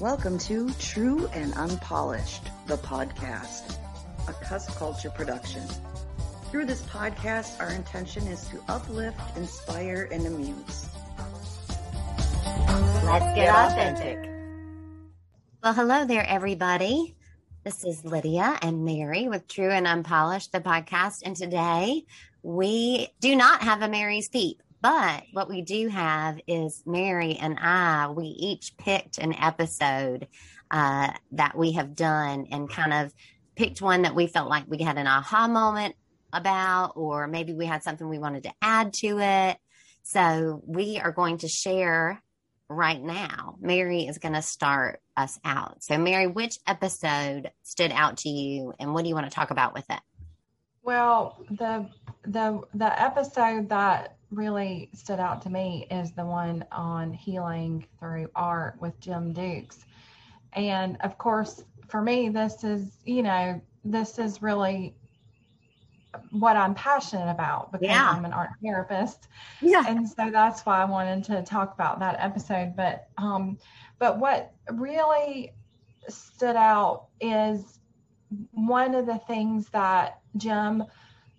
Welcome to True and Unpolished, the podcast, a cuss culture production. Through this podcast, our intention is to uplift, inspire, and amuse. Let's get, authentic. Well, hello there, everybody. This is Lydia and Mary with True and Unpolished, the podcast. And today we do not have a Mary's Peep, but what we do have is Mary and I, we each picked an episode uh, that we have done and kind of picked one that we felt like we had an aha moment about, or maybe we had something we wanted to add to it. So we are going to share right now. Mary is going to start us out. So, Mary, which episode stood out to you, and what do you want to talk about with it? Well, the the the episode that really stood out to me is the one on healing through art with Jim Dukes. And of course, for me, this is, you know, this is really what I'm passionate about because yeah. I'm an art therapist. Yeah. And so that's why I wanted to talk about that episode. But um but what really stood out is one of the things that Jim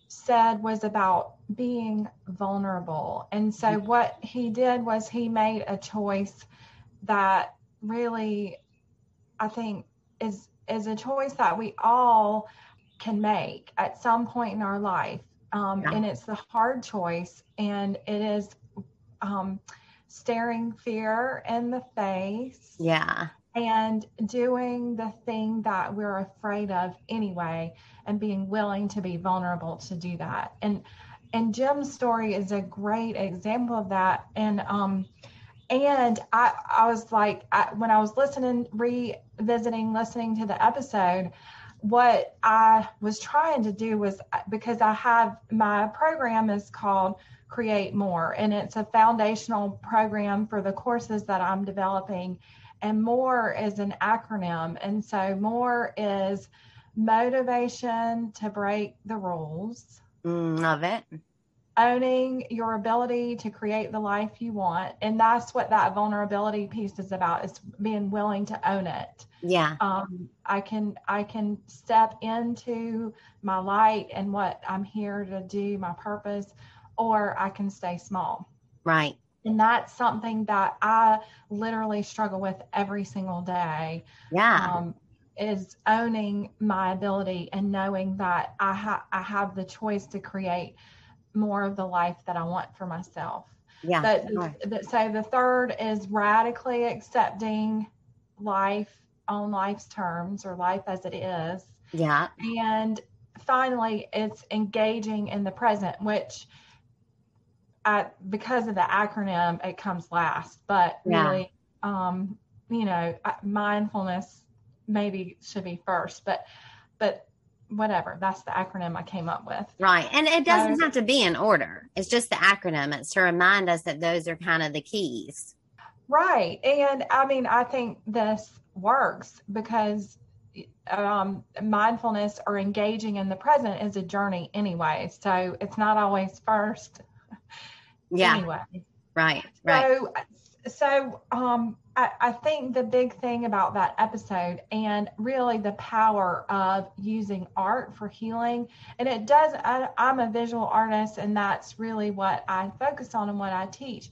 said was about being vulnerable. And so what he did was he made a choice that really I think is is a choice that we all can make at some point in our life. Um, yeah. And it's the hard choice, and it is um, staring fear in the face. Yeah. And doing the thing that we're afraid of anyway, and being willing to be vulnerable to do that. And and Jim's story is a great example of that. And um, and I I was like I, when I was listening, revisiting, listening to the episode, what I was trying to do was because I have my program is called Create More, and it's a foundational program for the courses that I'm developing. And more is an acronym. And so, more is motivation to break the rules. Mm, love it. Owning your ability to create the life you want. And that's what that vulnerability piece is about is being willing to own it. Yeah. Um, i can i can step into my light and what i'm here to do my purpose or i can stay small. Right. And that's something that i literally struggle with every single day. Yeah. Um, is owning my ability and knowing that I, ha- I have the choice to create more of the life that I want for myself. Yeah. But right. so the third is radically accepting life on life's terms or life as it is. Yeah. And finally, it's engaging in the present, which I, because of the acronym, it comes last. But yeah. really, um, you know, mindfulness maybe should be first. But but whatever. That's the acronym I came up with. Right. And it doesn't so, have to be in order. It's just the acronym. It's to remind us that those are kind of the keys. Right. And I mean, I think this works because um, mindfulness or engaging in the present is a journey anyway. So it's not always first. Yeah. Anyway. Right. Right. So, so um, I, I think the big thing about that episode and really the power of using art for healing, and it does, I, I'm a visual artist, and that's really what I focus on and what I teach.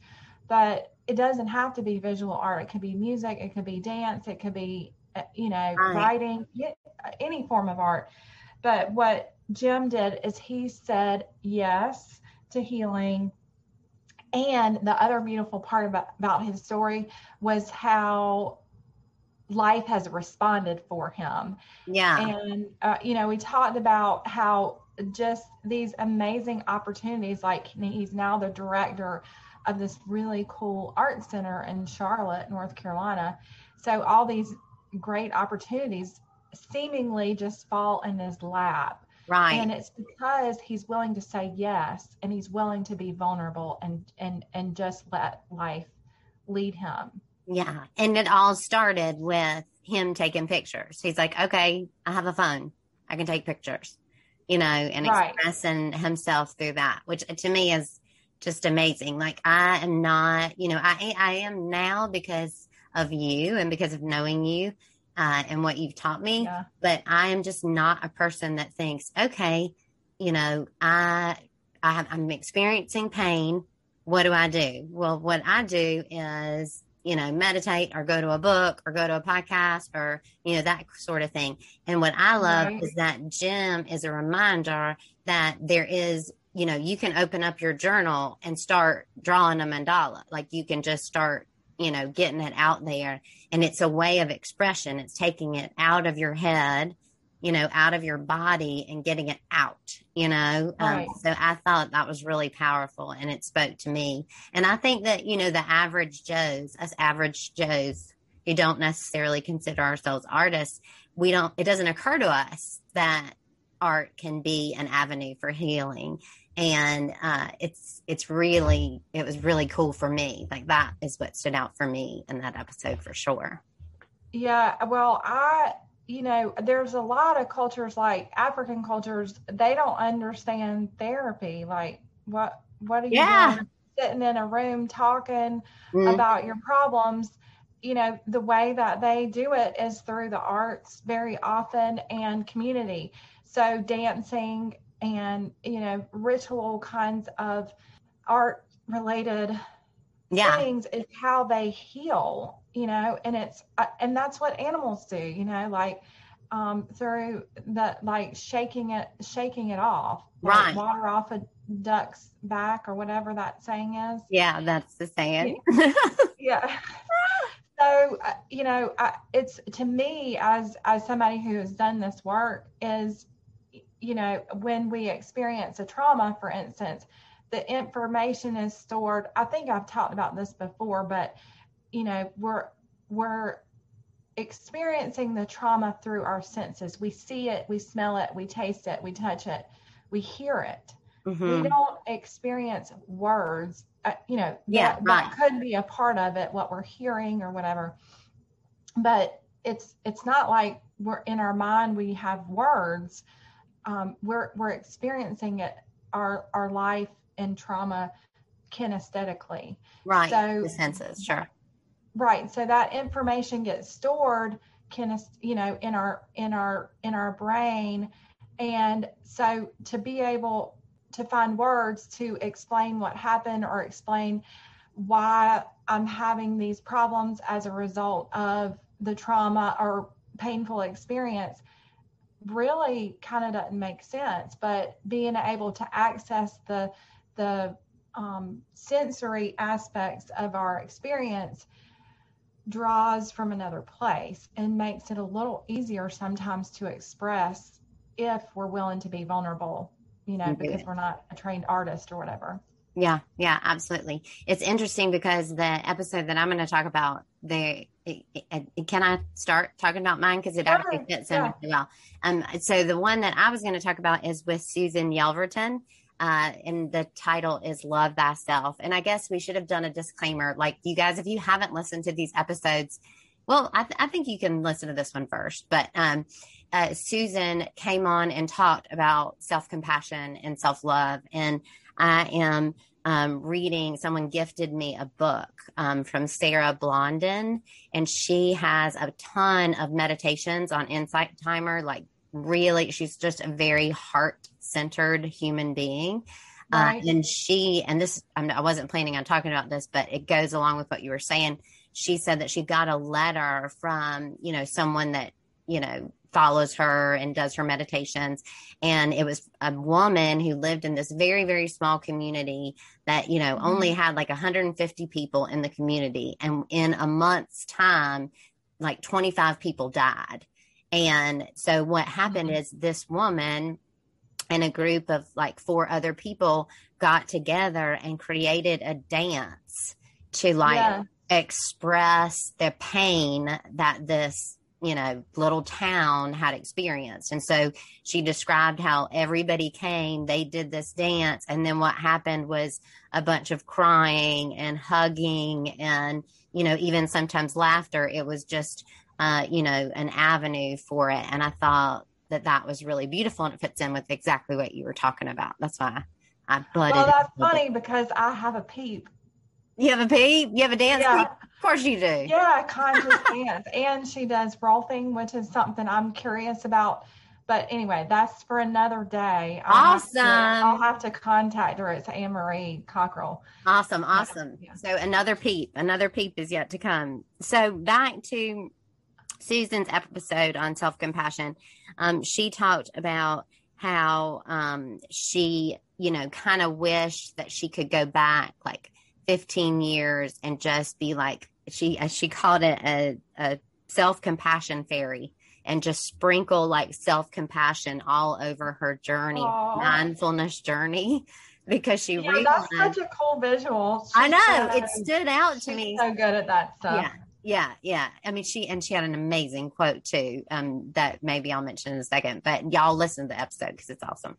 But it doesn't have to be visual art. It could be music, it could be dance, it could be, uh, you know, right. writing, any form of art. But what Jim did is he said yes to healing and the other beautiful part about, about his story was how life has responded for him. Yeah. And, uh, you know, we talked about how just these amazing opportunities, like he's now the director of this really cool art center in Charlotte, North Carolina. So all these great opportunities seemingly just fall in his lap. Right. And it's because he's willing to say yes and he's willing to be vulnerable and and and just let life lead him. Yeah. And it all started with him taking pictures. He's like, "Okay, I have a phone. I can take pictures." You know, and right. expressing himself through that, which to me is just amazing. Like I am not, you know, I I am now because of you and because of knowing you uh, and what you've taught me. Yeah. But I am just not a person that thinks, okay, you know, I, I have, I'm experiencing pain. What do I do? Well, what I do is, you know, meditate or go to a book or go to a podcast or, you know, that sort of thing. And what I love Right. is that Jim is a reminder that there is, you know, you can open up your journal and start drawing a mandala. Like you can just start, you know, getting it out there. And it's a way of expression. It's taking it out of your head, you know, out of your body and getting it out, you know. Right. Um, so I thought that was really powerful and it spoke to me. And I think that, you know, the average Joes, us average Joes who don't necessarily consider ourselves artists, we don't, it doesn't occur to us that art can be an avenue for healing. And uh, it's it's really it was really cool for me. Like that is what stood out for me in that episode for sure. Yeah, well, I, you know, there's a lot of cultures like African cultures, they don't understand therapy. Like, what, what are you Yeah. doing sitting in a room talking Mm, about your problems? You know, the way that they do it is through the arts very often and community. So, dancing and, you know, ritual kinds of art related yeah, things is how they heal you know and it's uh, and that's what animals do you know like um through the like shaking it shaking it off like Right. water off a duck's back or whatever that saying is yeah, that's the saying. yeah so uh, you know I, it's to me as as somebody who has done this work is you know when we experience a trauma for instance the information is stored i think i've talked about this before but you know we're we're experiencing the trauma through our senses we see it we smell it we taste it we touch it we hear it Mhm. we don't experience words uh, you know Yeah, that, right. that could be a part of it what we're hearing or whatever but it's it's not like we're in our mind we have words um, we're we're experiencing it our our life and trauma kinesthetically Right, So- the senses, sure. right so that information gets stored can you know in our in our in our brain and so to be able to find words to explain what happened or explain why i'm having these problems as a result of the trauma or painful experience really kind of doesn't make sense but being able to access the the um, sensory aspects of our experience draws from another place and makes it a little easier sometimes to express if we're willing to be vulnerable, you know, Mhm. because we're not a trained artist or whatever. Yeah, yeah, absolutely. It's interesting because the episode that I'm going to talk about, it- can I start talking about mine because it actually fits in yeah. really well. Um, so the one that I was going to talk about is with Susan Yelverton, uh, and the title is "Love Thyself." And I guess we should have done a disclaimer, like you guys, if you haven't listened to these episodes, well, I, th- I think you can listen to this one first. But um, uh, Susan came on and talked about self compassion and self love, and I am um, reading, someone gifted me a book um, from Sarah Blondin, and she has a ton of meditations on Insight Timer. Like, really, she's just a very heart centered human being. Right. Uh, and she, and this, I'm, I wasn't planning on talking about this, but it goes along with what you were saying. She said that she got a letter from, you know, someone that, you know, follows her and does her meditations. And it was a woman who lived in this very, very small community that, you know, only had like 150 people in the community. And in a month's time, like 25 people died. And so what happened Mhm. is this woman and a group of like four other people got together and created a dance to like Yeah. express the pain that this you know little town had experienced and so she described how everybody came they did this dance and then what happened was a bunch of crying and hugging and you know even sometimes laughter. It was just uh you know an avenue for it. And i thought that that was really beautiful and it fits in with exactly what you were talking about. That's why i butted Well, that's funny because I have a peep. You have a peep you have a dance Yeah. peep course you do. Yeah, conscious dance. And she does rolfing, which is something I'm curious about. But anyway, that's for another day. I'll awesome. Have to, I'll have to contact her. It's Anne Marie Cockrell. Awesome. Awesome. Yeah. So another peep, another peep is yet to come. So back to Susan's episode on self compassion. Um, she talked about how um, she, you know, kind of wished that she could go back like 15 years and just be like, she, as she called it, a, a self compassion fairy and just sprinkle like self compassion all over her journey, Aww. mindfulness journey. Because she yeah, realized, that's such a cool visual. I know it stood out to me. So good at that stuff. Yeah, yeah, yeah. I mean, she and she had an amazing quote too. Um, that maybe I'll mention in a second. But y'all listen to the episode because it's awesome.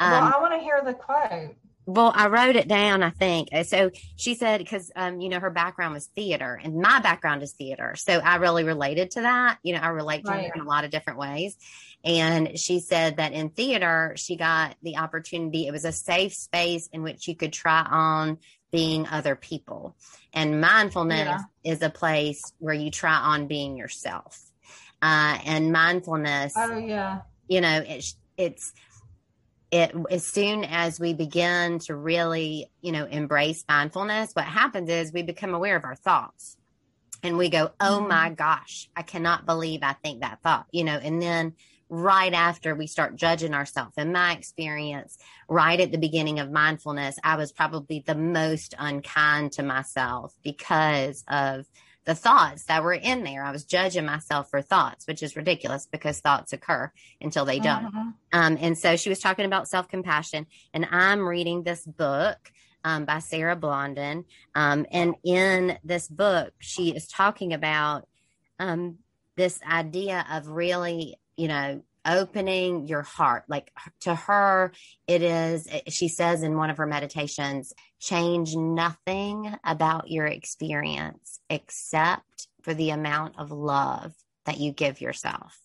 Um, well, I want to hear the quote. Well, I wrote it down, I think. Uh, so she said, because, um, you know, her background was theater and my background is theater. So I really related to that. You know, I relate to right. her in a lot of different ways. And she said that in theater, she got the opportunity. It was a safe space in which you could try on being other people. And mindfulness yeah. is a place where you try on being yourself. Uh, and mindfulness, oh, yeah. You know, it's, it's, it as soon as we begin to really you know embrace mindfulness what happens is we become aware of our thoughts and we go oh mm-hmm. my gosh i cannot believe i think that thought you know and then right after we start judging ourselves in my experience right at the beginning of mindfulness i was probably the most unkind to myself because of the thoughts that were in there. I was judging myself for thoughts, which is ridiculous because thoughts occur until they don't. Uh-huh. Um, and so she was talking about self compassion, and I'm reading this book. Um, by Sarah Blondin. Um, and in this book, she is talking about um, this idea of really, you know, opening your heart. Like to her, it is, she says in one of her meditations, change nothing about your experience except for the amount of love that you give yourself.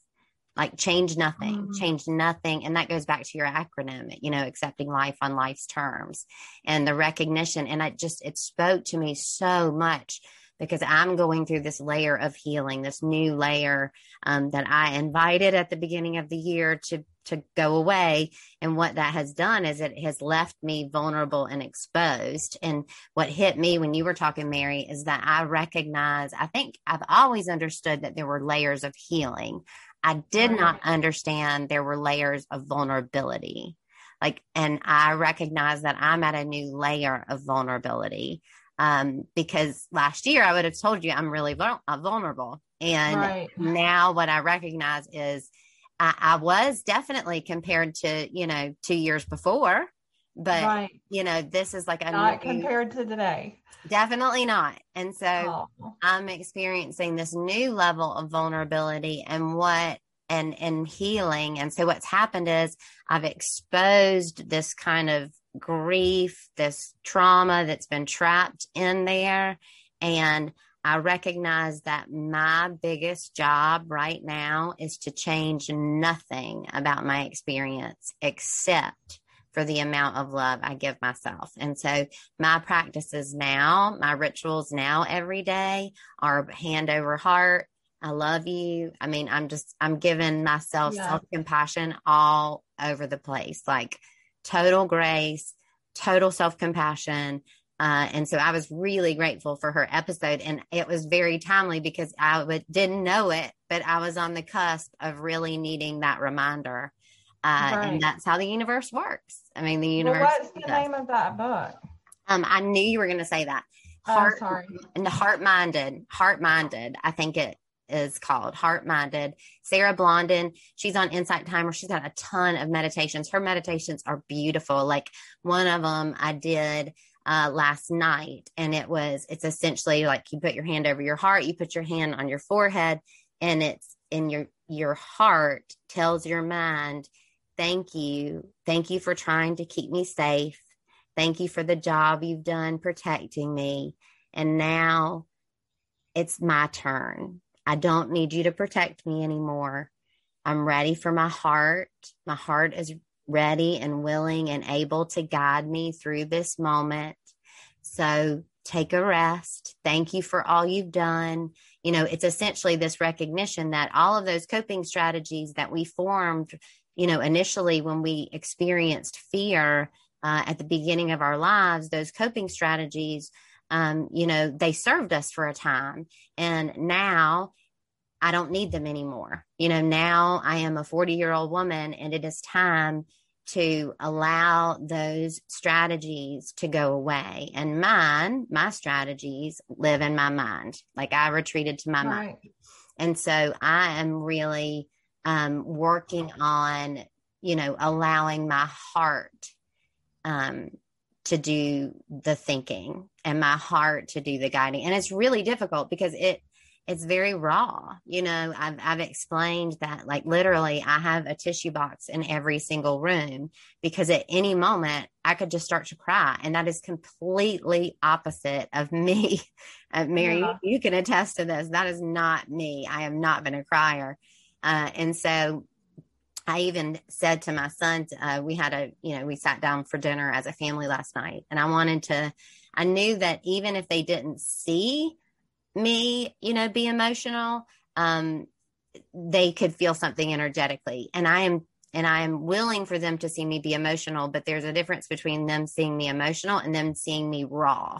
Like change nothing, mm. change nothing. And that goes back to your acronym, you know, accepting life on life's terms and the recognition. And I just, it spoke to me so much because I'm going through this layer of healing, this new layer um, that I invited at the beginning of the year to to go away. And what that has done is it has left me vulnerable and exposed. And what hit me when you were talking, Mary, is that I recognize. I think I've always understood that there were layers of healing. I did not understand there were layers of vulnerability. Like, and I recognize that I'm at a new layer of vulnerability um, because last year I would have told you I'm really uh, vulnerable. And right. now what I recognize is I, I, was definitely compared to, you know, two years before, but right. you know, this is like a not new, compared to today. Definitely not. And so oh. I'm experiencing this new level of vulnerability and what and and healing. And so what's happened is I've exposed this kind of grief, this trauma that's been trapped in there. And I recognize that my biggest job right now is to change nothing about my experience except for the amount of love I give myself. And so my practices now, my rituals now every day are hand over heart. I love you. I mean, I'm just, I'm giving myself yeah. self compassion all over the place. Like, total grace, total self compassion. Uh, and so I was really grateful for her episode. And it was very timely because I would, didn't know it, but I was on the cusp of really needing that reminder. Uh, right. And that's how the universe works. I mean, the universe. Well, what's the does. name of that book? Um, I knew you were going to say that. Oh, heart, oh, sorry. And the heart minded, heart minded. I think it is called Heart Minded. Sarah Blondin, she's on Insight Timer. She's got a ton of meditations. Her meditations are beautiful. Like one of them I did uh, last night, and it was, it's essentially like you put your hand over your heart, you put your hand on your forehead, and it's in your, your heart tells your mind, thank you. Thank you for trying to keep me safe. Thank you for the job you've done protecting me. And now it's my turn I don't need you to protect me anymore. I'm ready for my heart. My heart is ready and willing and able to guide me through this moment. So take a rest. Thank you for all you've done. You know, it's essentially this recognition that all of those coping strategies that we formed, you know, initially when we experienced fear uh, at the beginning of our lives, those coping strategies, um, you know, they served us for a time. And now I don't need them anymore. You know, now I am a 40 year old woman and it is time to allow those strategies to go away. And mine, my strategies live in my mind. Like I retreated to my right. mind. And so I am really um, working on, you know, allowing my heart um, to do the thinking and my heart to do the guiding. And it's really difficult because it, it's very raw. You know, I've, I've explained that like literally I have a tissue box in every single room because at any moment I could just start to cry. And that is completely opposite of me. Uh, Mary, yeah. you can attest to this. That is not me. I have not been a crier. Uh, and so I even said to my sons, uh, we had a, you know, we sat down for dinner as a family last night and I wanted to, I knew that even if they didn't see me, you know, be emotional, um, they could feel something energetically. And I am and I am willing for them to see me be emotional, but there's a difference between them seeing me emotional and them seeing me raw.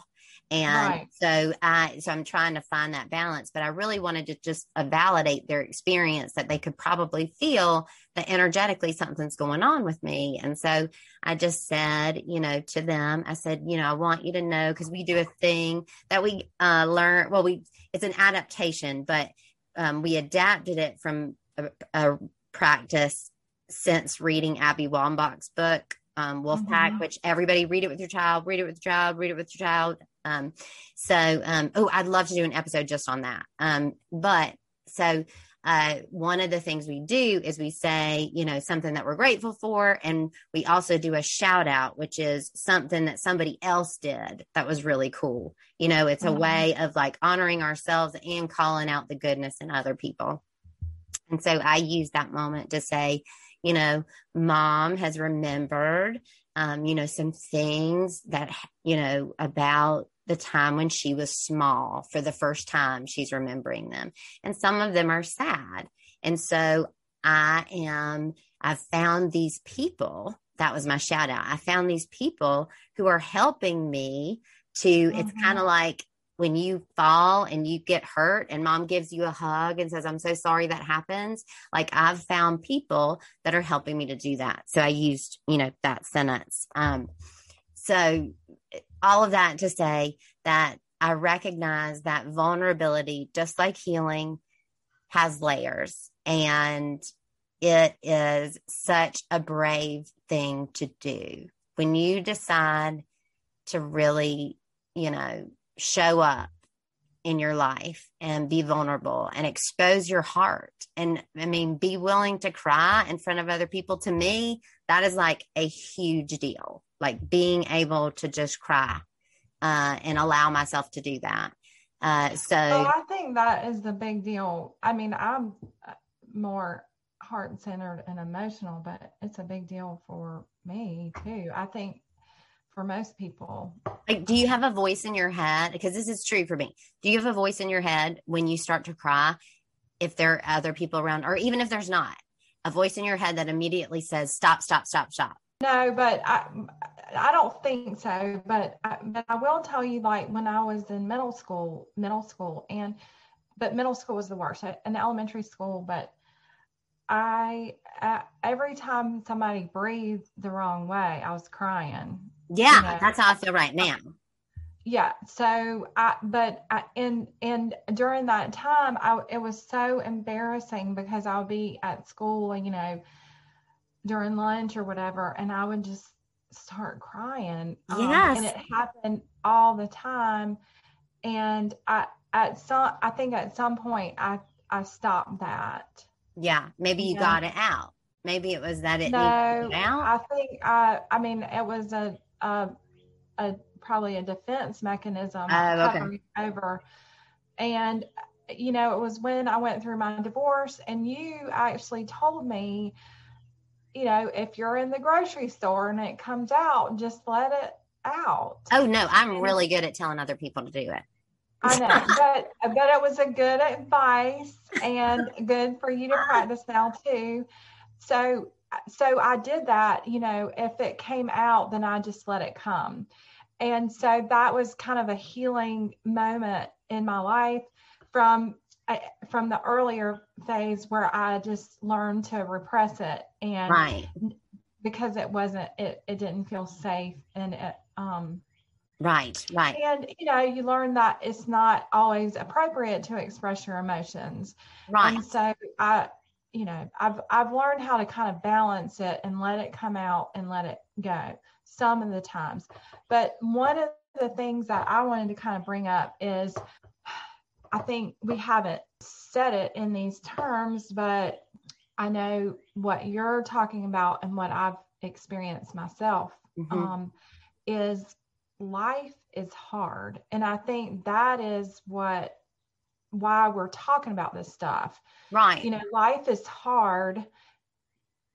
And right. so I so I'm trying to find that balance, but I really wanted to just uh, validate their experience that they could probably feel that energetically something's going on with me. And so I just said, you know, to them, I said, you know, I want you to know because we do a thing that we uh, learn. Well, we it's an adaptation, but um, we adapted it from a, a practice since reading Abby Wambach's book um, Wolfpack, mm-hmm. which everybody read it with your child, read it with your child, read it with your child. Um, so, um, oh, I'd love to do an episode just on that. Um, but so, uh, one of the things we do is we say, you know, something that we're grateful for. And we also do a shout out, which is something that somebody else did that was really cool. You know, it's a mm-hmm. way of like honoring ourselves and calling out the goodness in other people. And so I use that moment to say, you know, mom has remembered um, you know, some things that, you know, about the time when she was small for the first time she's remembering them. And some of them are sad. And so I am, I've found these people. That was my shout out. I found these people who are helping me to, mm-hmm. it's kind of like when you fall and you get hurt and mom gives you a hug and says, I'm so sorry that happens. Like I've found people that are helping me to do that. So I used, you know, that sentence. Um, so all of that to say that I recognize that vulnerability, just like healing, has layers and it is such a brave thing to do. When you decide to really, you know, show up in your life and be vulnerable and expose your heart. And I mean, be willing to cry in front of other people. To me, that is like a huge deal. Like being able to just cry uh, and allow myself to do that. Uh, so well, I think that is the big deal. I mean, I'm more heart centered and emotional, but it's a big deal for me too. I think for most people. Like, do you have a voice in your head? Because this is true for me. Do you have a voice in your head when you start to cry? If there are other people around, or even if there's not, a voice in your head that immediately says, "Stop! Stop! Stop! Stop." No, but I, I don't think so. But I, but I will tell you, like when I was in middle school, middle school, and but middle school was the worst. Uh, in elementary school, but I, I every time somebody breathed the wrong way, I was crying yeah, you know, that's how I feel right now. Yeah. So I, but I, and, and during that time, I, it was so embarrassing because I'll be at school, you know, during lunch or whatever, and I would just start crying. Um, yes. and it happened all the time. And I, at some, I think at some point I, I stopped that. Yeah. Maybe you, got it out. Maybe it was that it no, I think I, I mean, it was a, a, a probably a defense mechanism oh, okay. over. And you know, it was when I went through my divorce, and you actually told me, you know, if you're in the grocery store and it comes out, just let it out. Oh no, I'm really good at telling other people to do it. I know, but but it was a good advice and good for you to practice now too. So so I did that. You know, if it came out, then I just let it come, and so that was kind of a healing moment in my life from from the earlier phase where I just learned to repress it and right. because it wasn't it it didn't feel safe and it um right right. and you know you learn that it's not always appropriate to express your emotions. Right. and so i you know i've i've learned how to kind of balance it and let it come out and let it go some of the times but one of the things that i wanted to kind of bring up is i think we haven't said it in these terms but I know what you're talking about and what I've experienced myself mm-hmm. um, is life is hard. And I think that is what why we're talking about this stuff. Right. You know, life is hard.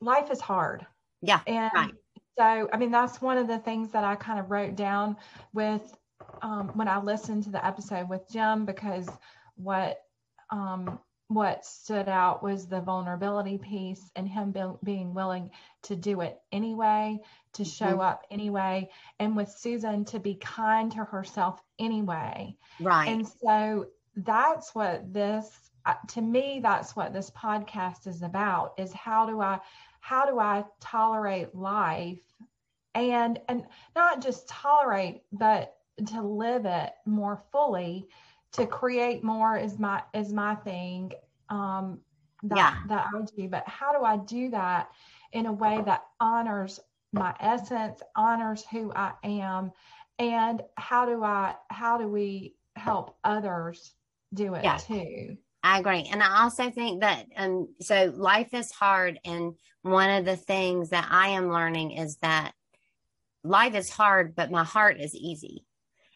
Life is hard. Yeah. And right. so, I mean, that's one of the things that I kind of wrote down with um, when I listened to the episode with Jim because what um, what stood out was the vulnerability piece and him be, being willing to do it anyway, to show mm-hmm. up anyway, and with Susan to be kind to herself anyway. Right. And so that's what this uh, to me that's what this podcast is about is how do I how do I tolerate life and and not just tolerate but to live it more fully to create more is my is my thing um that yeah. that I do but how do I do that in a way that honors my essence honors who I am and how do I how do we help others do it yeah. too I agree. And I also think that, um, so life is hard. And one of the things that I am learning is that life is hard, but my heart is easy.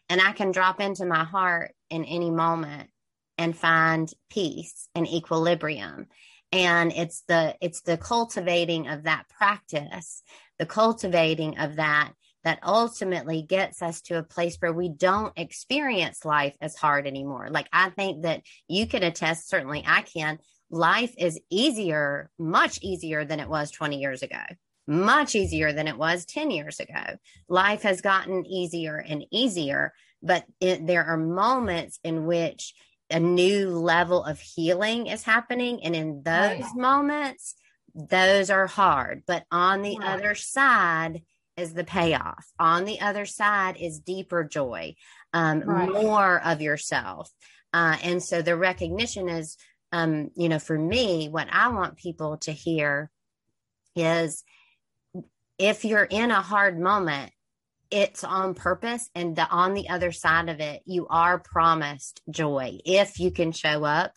And I can drop into my heart in any moment and find peace and equilibrium and it's the it's the cultivating of that practice the cultivating of that that ultimately gets us to a place where we don't experience life as hard anymore like i think that you can attest certainly i can life is easier much easier than it was 20 years ago much easier than it was 10 years ago life has gotten easier and easier but it, there are moments in which a new level of healing is happening. And in those right. moments, those are hard. But on the right. other side is the payoff. On the other side is deeper joy, um, right. more of yourself. Uh, and so the recognition is, um, you know, for me, what I want people to hear is if you're in a hard moment, it's on purpose and the, on the other side of it you are promised joy if you can show up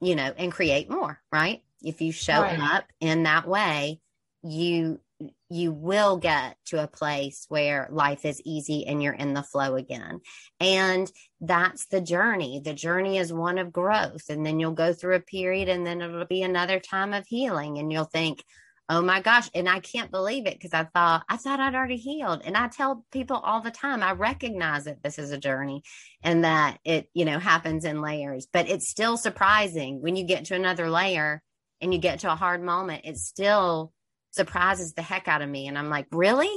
you know and create more right if you show right. up in that way you you will get to a place where life is easy and you're in the flow again. And that's the journey. The journey is one of growth and then you'll go through a period and then it'll be another time of healing and you'll think oh my gosh and i can't believe it because i thought i thought i'd already healed. And i tell people all the time i recognize that this is a journey and that it you know happens in layers but it's still surprising when you get to another layer and you get to a hard moment It's still surprises the heck out of me and i'm like really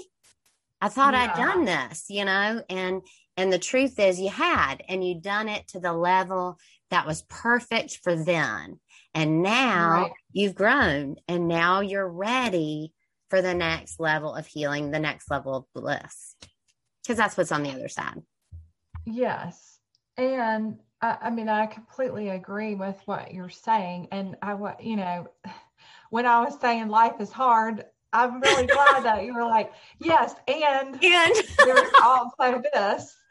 i thought yeah. i'd done this you know and and the truth is you had and you done it to the level that was perfect for then and now right. you've grown and now you're ready for the next level of healing, the next level of bliss. Because that's what's on the other side. Yes. And I, I mean, I completely agree with what you're saying. And I, you know, when I was saying life is hard, I'm really glad that you were like, yes, and and there's also this.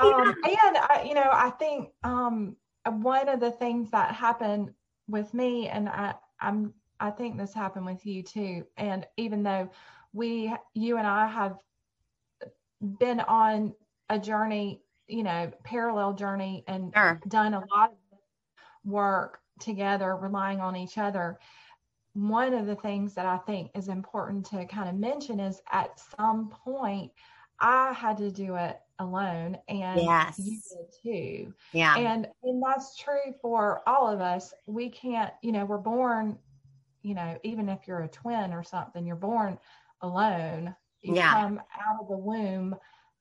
Um, and I, you know, I think um, one of the things that happened with me, and I, I'm, I think this happened with you too. And even though we, you and I have been on a journey, you know, parallel journey and sure. done a lot of work together, relying on each other. One of the things that I think is important to kind of mention is at some point, I had to do it alone and yes. you did too. Yeah. And and that's true for all of us. We can't, you know, we're born, you know, even if you're a twin or something, you're born alone. You yeah. come out of the womb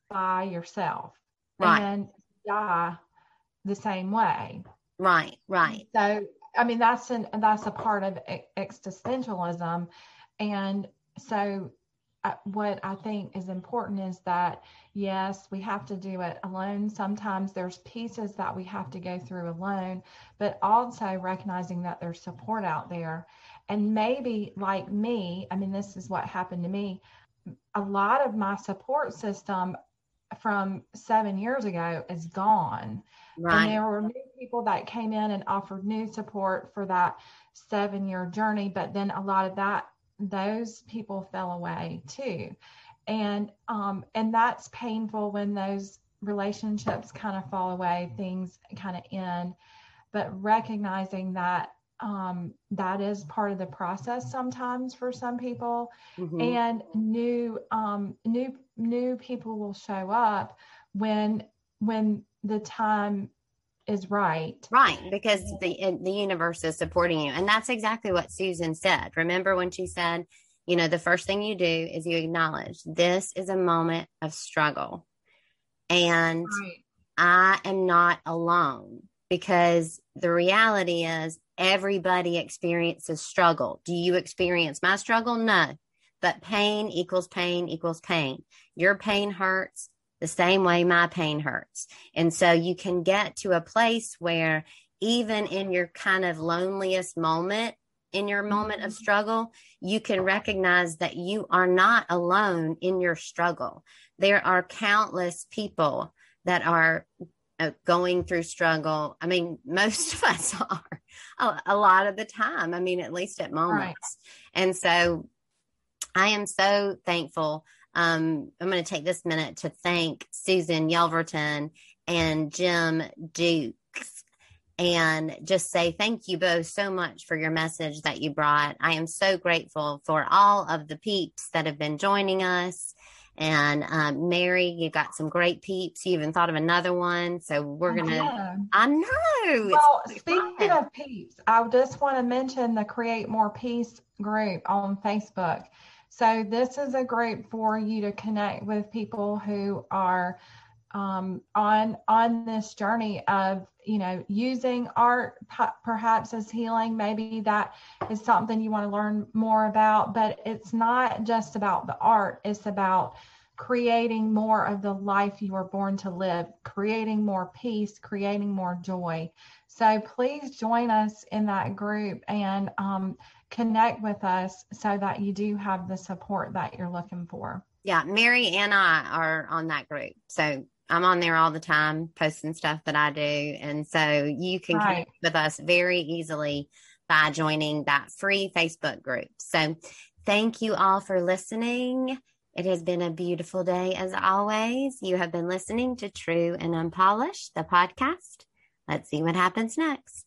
by yourself. Right. And die the same way. Right, right. So I mean that's an that's a part of existentialism and so uh, what I think is important is that yes, we have to do it alone. Sometimes there's pieces that we have to go through alone, but also recognizing that there's support out there. And maybe, like me, I mean, this is what happened to me. A lot of my support system from seven years ago is gone. Right. And there were new people that came in and offered new support for that seven year journey, but then a lot of that those people fell away too. And um and that's painful when those relationships kind of fall away things kind of end. But recognizing that um that is part of the process sometimes for some people. Mm-hmm. and new um new new people will show up when when the time is right. Right, because the the universe is supporting you. And that's exactly what Susan said. Remember when she said, you know, the first thing you do is you acknowledge this is a moment of struggle. And right. I am not alone because the reality is everybody experiences struggle. Do you experience my struggle? No. But pain equals pain equals pain. Your pain hurts the same way my pain hurts. And so you can get to a place where even in your kind of loneliest moment, in your moment of mm-hmm. struggle, you can recognize that you are not alone in your struggle. There are countless people that are uh, going through struggle. I mean, most of us are a, a, lot of the time. I mean, at least at moments. Right. And so I am so thankful um, I'm going to take this minute to thank Susan Yelverton and Jim Dukes and just say thank you both so much for your message that you brought. I am so grateful for all of the peeps that have been joining us. And um, Mary, you got some great peeps. You even thought of another one. So we're going to, I know. Well, speaking fun. of peeps, I just want to mention the Create More Peace group on Facebook. So this is a group for you to connect with people who are um, on on this journey of you know using art perhaps as healing. Maybe that is something you want to learn more about. But it's not just about the art. It's about creating more of the life you were born to live, creating more peace, creating more joy. So please join us in that group and um, connect with us so that you do have the support that you're looking for. Yeah, Mary and I are on that group. So I'm on there all the time posting stuff that I do. And so you can right. connect with us very easily by joining that free Facebook group. So thank you all for listening. It has been a beautiful day as always. You have been listening to True and Unpolished, the podcast. Let's see what happens next.